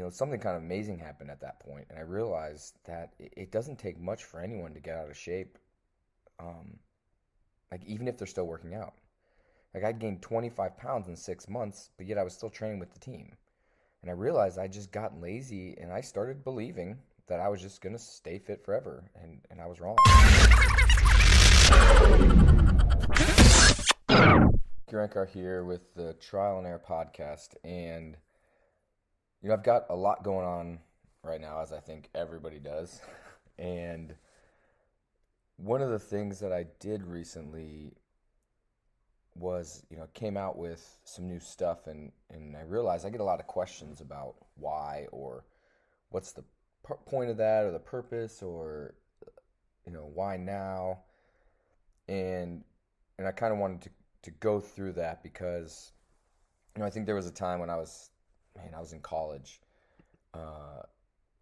you know, something kind of amazing happened at that point, and I realized that it doesn't take much for anyone to get out of shape. Um, like even if they're still working out. Like I'd gained 25 pounds in six months, but yet I was still training with the team. And I realized I just got lazy and I started believing that I was just to stay fit forever. And, and I was wrong. Gurenkar here with the Trial and Error podcast. And, you know, I've got a lot going on right now, as I think everybody does. And one of the things that I did recently was you know came out with some new stuff and and I realized I get a lot of questions about why or what's the point of that or the purpose or you know why now and and I kind of wanted to to go through that because you know I think there was a time when I was man I was in college uh,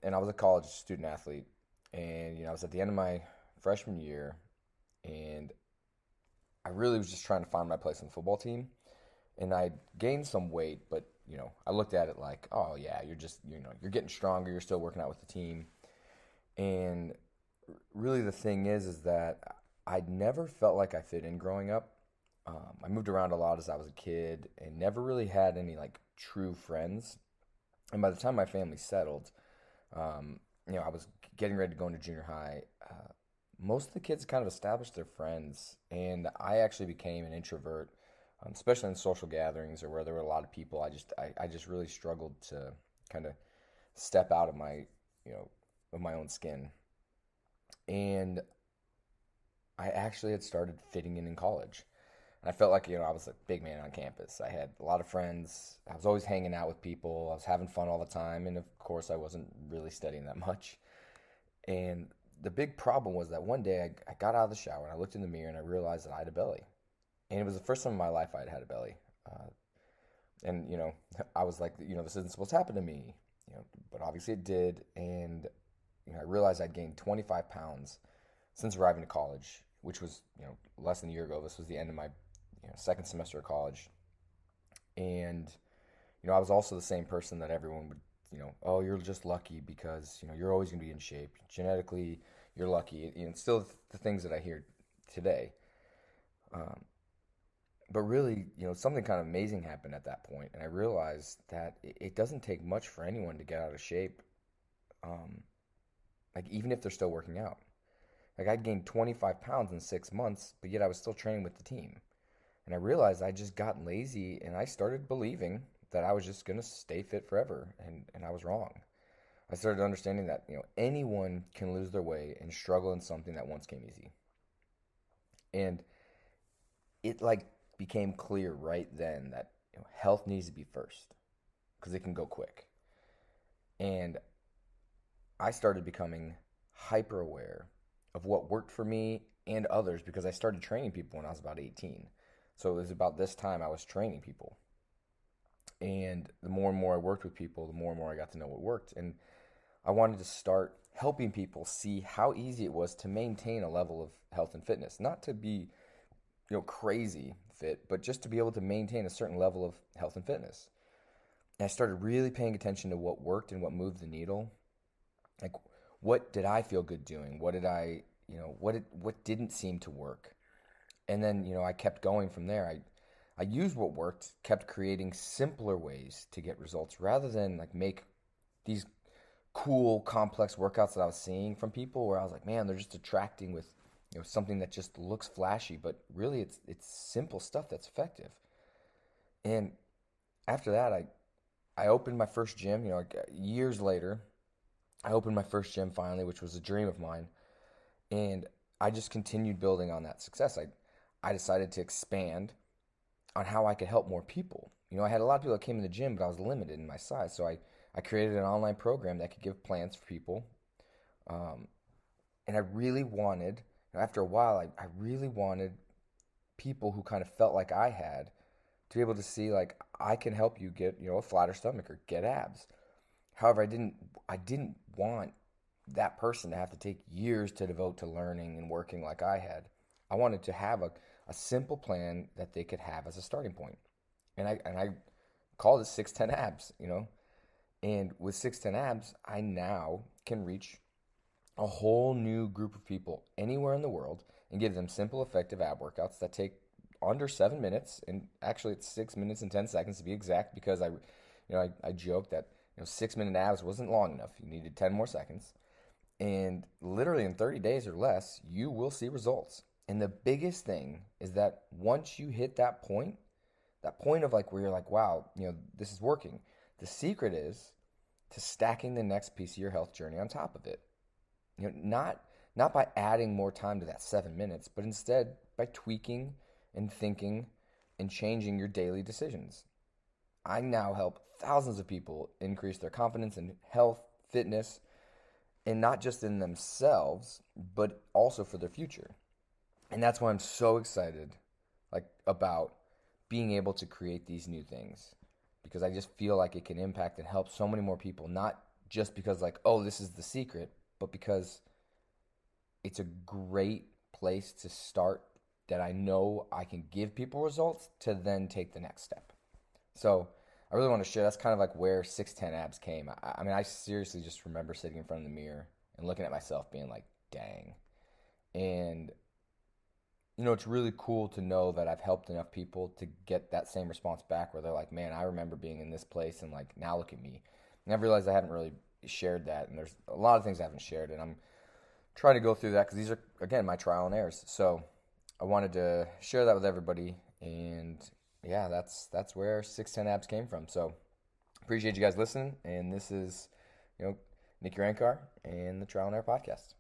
and I was a college student athlete. And you know I was at the end of my freshman year and I really was just trying to find my place on the football team, and I gained some weight, but you know, I looked at it like, oh yeah, you're just you know, you're getting stronger, you're still working out with the team, and really the thing is, is that I'd never felt like I fit in growing up. Um, I moved around a lot as I was a kid, and never really had any like true friends. And by the time my family settled, um, you know, I was getting ready to go into junior high. Uh, most of the kids kind of established their friends, and I actually became an introvert, um, especially in social gatherings or where there were a lot of people. I just I, I just really struggled to kind of step out of my you know of my own skin, and I actually had started fitting in in college. I felt like you know I was a big man on campus. I had a lot of friends. I was always hanging out with people. I was having fun all the time, and of course I wasn't really studying that much. And the big problem was that one day I, I, got out of the shower and I looked in the mirror and I realized that I had a belly. And it was the first time in my life I had had a belly. Uh, and, you know, I was like, you know, this isn't supposed to happen to me, you know, but obviously it did. And, you know, I realized I'd gained 25 pounds since arriving to college, which was, you know, less than a year ago. This was the end of my, you know, second semester of college. And, you know, I was also the same person that everyone would you know, oh, you're just lucky because you know you're always going to be in shape. Genetically, you're lucky. Know, still the things that I hear today. Um, but really, you know, something kind of amazing happened at that point, and I realized that it doesn't take much for anyone to get out of shape. Um, like even if they're still working out. Like I'd gained 25 pounds in six months, but yet I was still training with the team. And I realized I just got lazy and I started believing that I was just going to stay fit forever, and, and I was wrong. I started understanding that you know anyone can lose their way and struggle in something that once came easy. And it like became clear right then that you know, health needs to be first because it can go quick. And I started becoming hyper aware of what worked for me and others because I started training people when I was about 18. So it was about this time I was training people. And the more and more I worked with people, the more and more I got to know what worked. And I wanted to start helping people see how easy it was to maintain a level of health and fitness, not to be, you know, crazy fit, but just to be able to maintain a certain level of health and fitness. And I started really paying attention to what worked and what moved the needle. Like, what did I feel good doing? What did I, you know, what did, what didn't seem to work? And then, you know, I kept going from there. I I used what worked, kept creating simpler ways to get results rather than like make these cool, complex workouts that I was seeing from people where I was like, man, they're just attracting with you know something that just looks flashy, but really it's it's simple stuff that's effective. And after that, I I opened my first gym. You know, years later, I opened my first gym finally, which was a dream of mine, and I just continued building on that success. I I decided to expand on how I could help more people. You know, I had a lot of people that came in the gym, but I was limited in my size. So I, I created an online program that could give plans for people. Um, and I really wanted, after a while, I, I really wanted people who kind of felt like I had to be able to see, like, I can help you get, you know, a flatter stomach or get abs. However, I didn't, I didn't want that person to have to take years to devote to learning and working like I had. I wanted to have a, a simple plan that they could have as a starting point. And I and I called it 610 abs, you know. And with 610 abs, I now can reach a whole new group of people anywhere in the world and give them simple, effective ab workouts that take under seven minutes. And actually, it's six minutes and 10 seconds to be exact because I, you know, I, I joked that, you know, six minute abs wasn't long enough. You needed 10 more seconds. And literally in 30 days or less, you will see results. And the biggest thing is that once you hit that point, that point of like where you're like, wow, you know, this is working. The secret is to stacking the next piece of your health journey on top of it. You know, not not by adding more time to that 7 minutes, but instead by tweaking and thinking and changing your daily decisions. I now help thousands of people increase their confidence in health, fitness, and not just in themselves, but also for their future. And that's why I'm so excited like about being able to create these new things because I just feel like it can impact and help so many more people not just because like oh this is the secret, but because it's a great place to start that I know I can give people results to then take the next step. So I really want to share. That's kind of like where 610 abs came. I, I mean, I seriously just remember sitting in front of the mirror and looking at myself being like, dang. And, you know, it's really cool to know that I've helped enough people to get that same response back where they're like, man, I remember being in this place and like, now look at me. And I've realized I haven't really shared that. And there's a lot of things I haven't shared. And I'm trying to go through that because these are, again, my trial and errors. So I wanted to share that with everybody. And yeah, that's that's where 610 abs came from. So appreciate you guys listening. And this is, you know, Nicky Rankar and the Trial and Error Podcast.